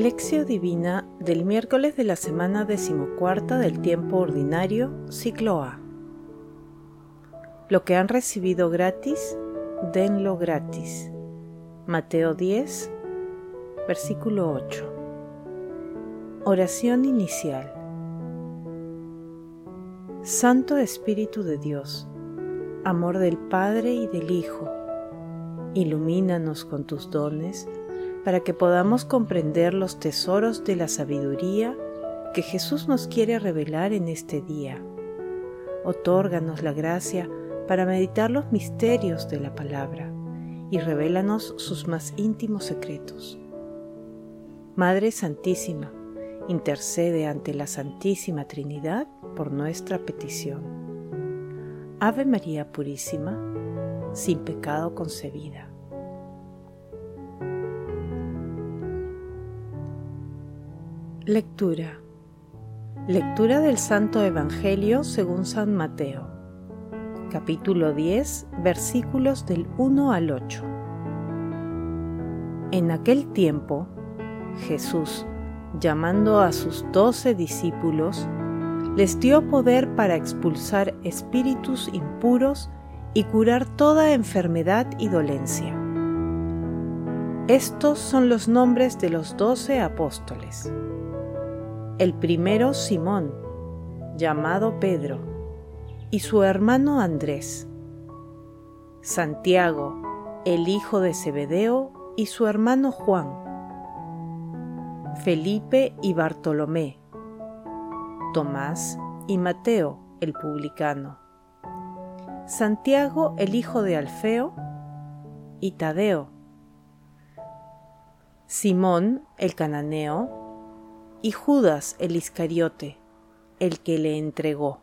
Lección Divina del miércoles de la semana decimocuarta del tiempo ordinario, ciclo A. Lo que han recibido gratis, denlo gratis. Mateo 10, versículo 8. Oración inicial. Santo Espíritu de Dios, amor del Padre y del Hijo, ilumínanos con tus dones para que podamos comprender los tesoros de la sabiduría que Jesús nos quiere revelar en este día. Otórganos la gracia para meditar los misterios de la palabra y revélanos sus más íntimos secretos. Madre Santísima, intercede ante la Santísima Trinidad por nuestra petición. Ave María Purísima, sin pecado concebida. Lectura. Lectura del Santo Evangelio según San Mateo. Capítulo 10, versículos del 1 al 8. En aquel tiempo, Jesús, llamando a sus doce discípulos, les dio poder para expulsar espíritus impuros y curar toda enfermedad y dolencia. Estos son los nombres de los doce apóstoles. El primero Simón, llamado Pedro, y su hermano Andrés. Santiago, el hijo de Zebedeo, y su hermano Juan. Felipe y Bartolomé. Tomás y Mateo, el publicano. Santiago, el hijo de Alfeo, y Tadeo. Simón, el cananeo, y Judas el Iscariote, el que le entregó.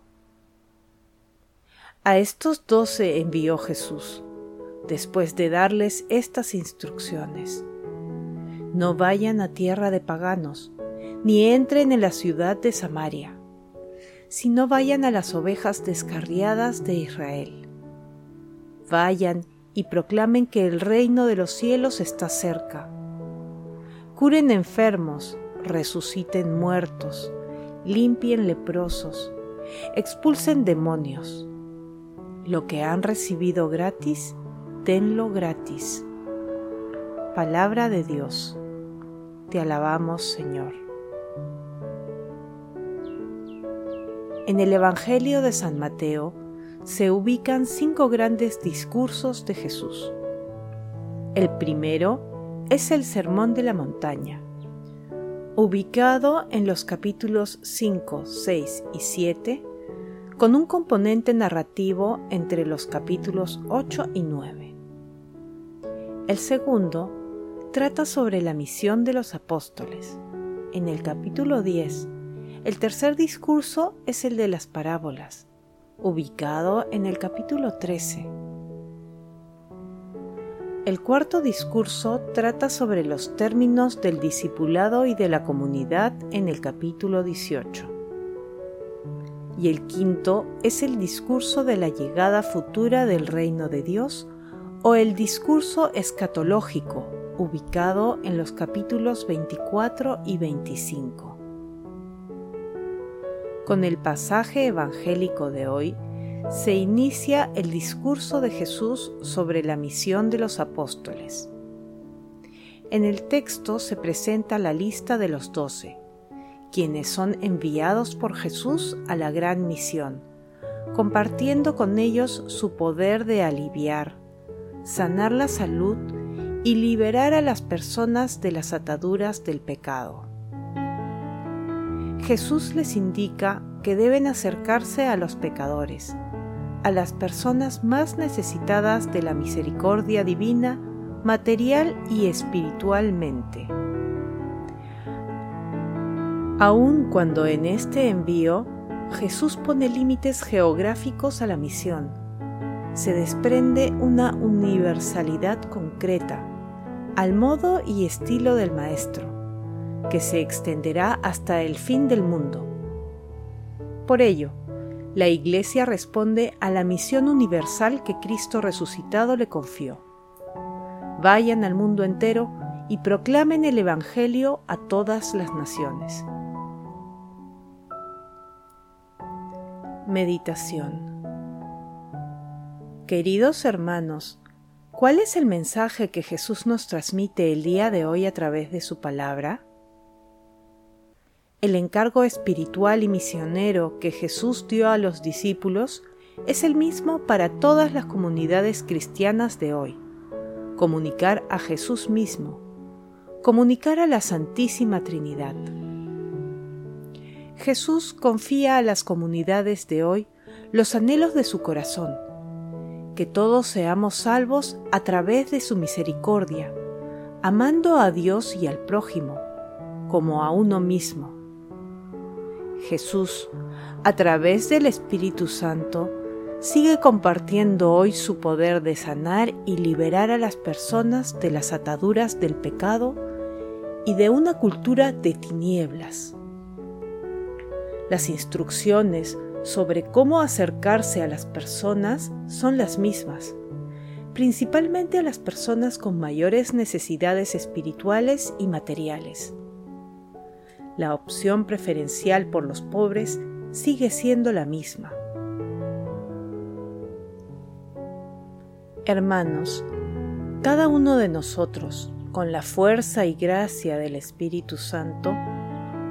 A estos doce envió Jesús, después de darles estas instrucciones. No vayan a tierra de paganos, ni entren en la ciudad de Samaria, sino vayan a las ovejas descarriadas de Israel. Vayan y proclamen que el reino de los cielos está cerca. Curen enfermos, resuciten muertos, limpien leprosos, expulsen demonios. Lo que han recibido gratis, denlo gratis. Palabra de Dios. Te alabamos, Señor. En el Evangelio de San Mateo se ubican cinco grandes discursos de Jesús. El primero es el Sermón de la Montaña ubicado en los capítulos 5, 6 y 7, con un componente narrativo entre los capítulos 8 y 9. El segundo trata sobre la misión de los apóstoles. En el capítulo 10, el tercer discurso es el de las parábolas, ubicado en el capítulo 13 el cuarto discurso trata sobre los términos del discipulado y de la comunidad en el capítulo 18. Y el quinto es el discurso de la llegada futura del reino de Dios o el discurso escatológico, ubicado en los capítulos 24 y 25. Con el pasaje evangélico de hoy, se inicia el discurso de Jesús sobre la misión de los apóstoles. En el texto se presenta la lista de los doce, quienes son enviados por Jesús a la gran misión, compartiendo con ellos su poder de aliviar, sanar la salud y liberar a las personas de las ataduras del pecado. Jesús les indica que deben acercarse a los pecadores, a las personas más necesitadas de la misericordia divina, material y espiritualmente. Aun cuando en este envío Jesús pone límites geográficos a la misión, se desprende una universalidad concreta, al modo y estilo del Maestro, que se extenderá hasta el fin del mundo. Por ello, la Iglesia responde a la misión universal que Cristo resucitado le confió. Vayan al mundo entero y proclamen el Evangelio a todas las naciones. Meditación Queridos hermanos, ¿cuál es el mensaje que Jesús nos transmite el día de hoy a través de su palabra? El encargo espiritual y misionero que Jesús dio a los discípulos es el mismo para todas las comunidades cristianas de hoy. Comunicar a Jesús mismo, comunicar a la Santísima Trinidad. Jesús confía a las comunidades de hoy los anhelos de su corazón, que todos seamos salvos a través de su misericordia, amando a Dios y al prójimo, como a uno mismo. Jesús, a través del Espíritu Santo, sigue compartiendo hoy su poder de sanar y liberar a las personas de las ataduras del pecado y de una cultura de tinieblas. Las instrucciones sobre cómo acercarse a las personas son las mismas, principalmente a las personas con mayores necesidades espirituales y materiales. La opción preferencial por los pobres sigue siendo la misma. Hermanos, cada uno de nosotros, con la fuerza y gracia del Espíritu Santo,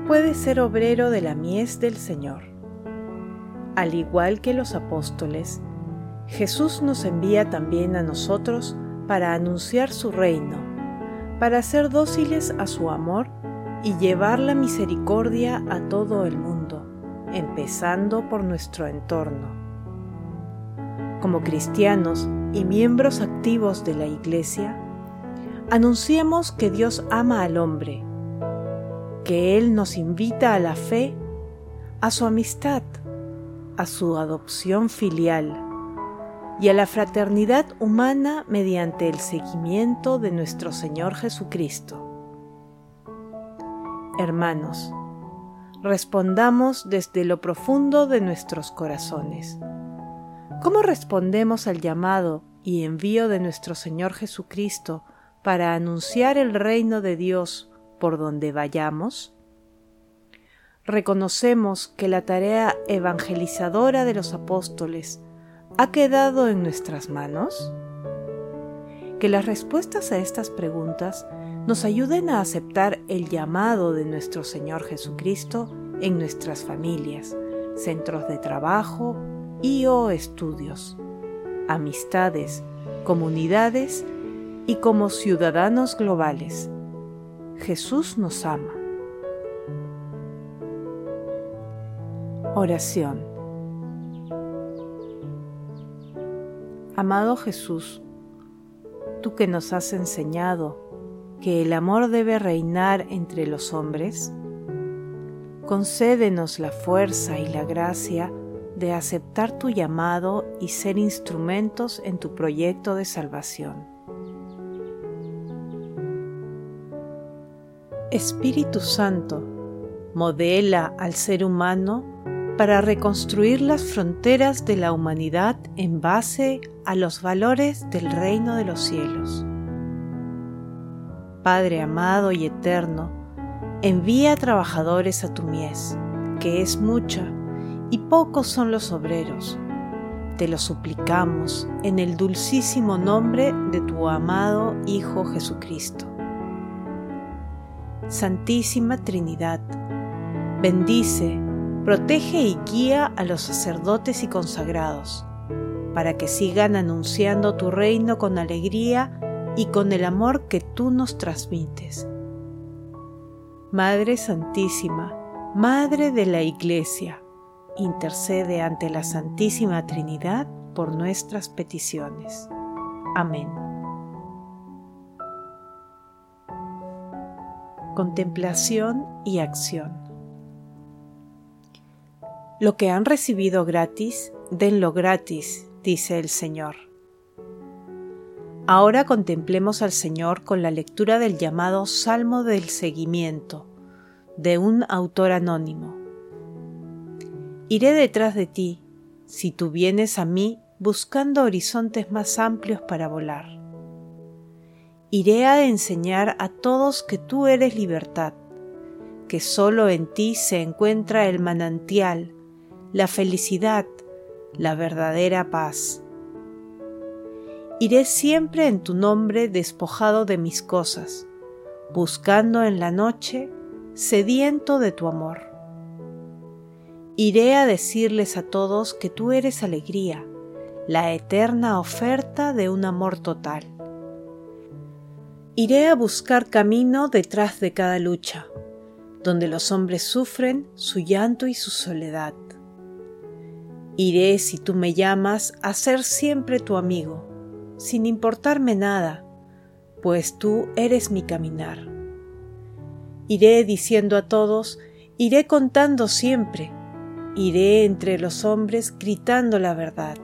puede ser obrero de la mies del Señor. Al igual que los apóstoles, Jesús nos envía también a nosotros para anunciar su reino, para ser dóciles a su amor y llevar la misericordia a todo el mundo, empezando por nuestro entorno. Como cristianos, y miembros activos de la Iglesia, anunciemos que Dios ama al hombre, que Él nos invita a la fe, a su amistad, a su adopción filial y a la fraternidad humana mediante el seguimiento de nuestro Señor Jesucristo. Hermanos, respondamos desde lo profundo de nuestros corazones. ¿Cómo respondemos al llamado y envío de nuestro Señor Jesucristo para anunciar el reino de Dios por donde vayamos? ¿Reconocemos que la tarea evangelizadora de los apóstoles ha quedado en nuestras manos? Que las respuestas a estas preguntas nos ayuden a aceptar el llamado de nuestro Señor Jesucristo en nuestras familias, centros de trabajo, y o estudios, amistades, comunidades y como ciudadanos globales. Jesús nos ama. Oración. Amado Jesús, tú que nos has enseñado que el amor debe reinar entre los hombres, concédenos la fuerza y la gracia de aceptar tu llamado y ser instrumentos en tu proyecto de salvación. Espíritu Santo, modela al ser humano para reconstruir las fronteras de la humanidad en base a los valores del reino de los cielos. Padre amado y eterno, envía trabajadores a tu mies, que es mucha y pocos son los obreros. Te lo suplicamos en el dulcísimo nombre de tu amado Hijo Jesucristo. Santísima Trinidad, bendice, protege y guía a los sacerdotes y consagrados, para que sigan anunciando tu reino con alegría y con el amor que tú nos transmites. Madre Santísima, Madre de la Iglesia, intercede ante la Santísima Trinidad por nuestras peticiones. Amén. Contemplación y acción. Lo que han recibido gratis, denlo gratis, dice el Señor. Ahora contemplemos al Señor con la lectura del llamado Salmo del Seguimiento, de un autor anónimo. Iré detrás de ti, si tú vienes a mí buscando horizontes más amplios para volar. iré a enseñar a todos que tú eres libertad, que solo en ti se encuentra el manantial, la felicidad, la verdadera paz. Iré siempre en tu nombre despojado de mis cosas, buscando en la noche, sediento de tu amor. Iré a decirles a todos que tú eres alegría, la eterna oferta de un amor total. Iré a buscar camino detrás de cada lucha, donde los hombres sufren su llanto y su soledad. Iré, si tú me llamas, a ser siempre tu amigo, sin importarme nada, pues tú eres mi caminar. Iré diciendo a todos, iré contando siempre, iré entre los hombres gritando la verdad.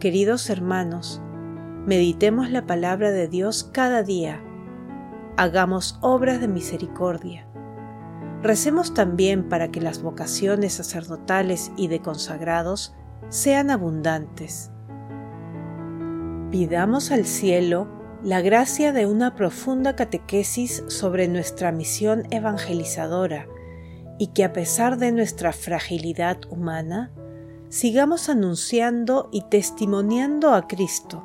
Queridos hermanos, meditemos la palabra de Dios cada día, hagamos obras de misericordia. Recemos también para que las vocaciones sacerdotales y de consagrados sean abundantes. Pidamos al cielo la gracia de una profunda catequesis sobre nuestra misión evangelizadora y que a pesar de nuestra fragilidad humana, sigamos anunciando y testimoniando a Cristo.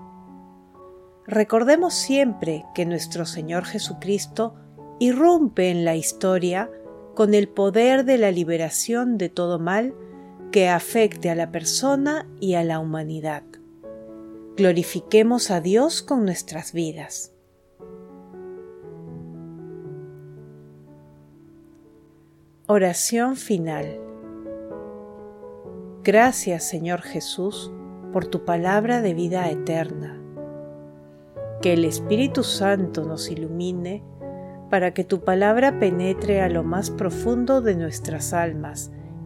Recordemos siempre que nuestro Señor Jesucristo irrumpe en la historia con el poder de la liberación de todo mal que afecte a la persona y a la humanidad. Glorifiquemos a Dios con nuestras vidas. Oración final. Gracias Señor Jesús por tu palabra de vida eterna. Que el Espíritu Santo nos ilumine para que tu palabra penetre a lo más profundo de nuestras almas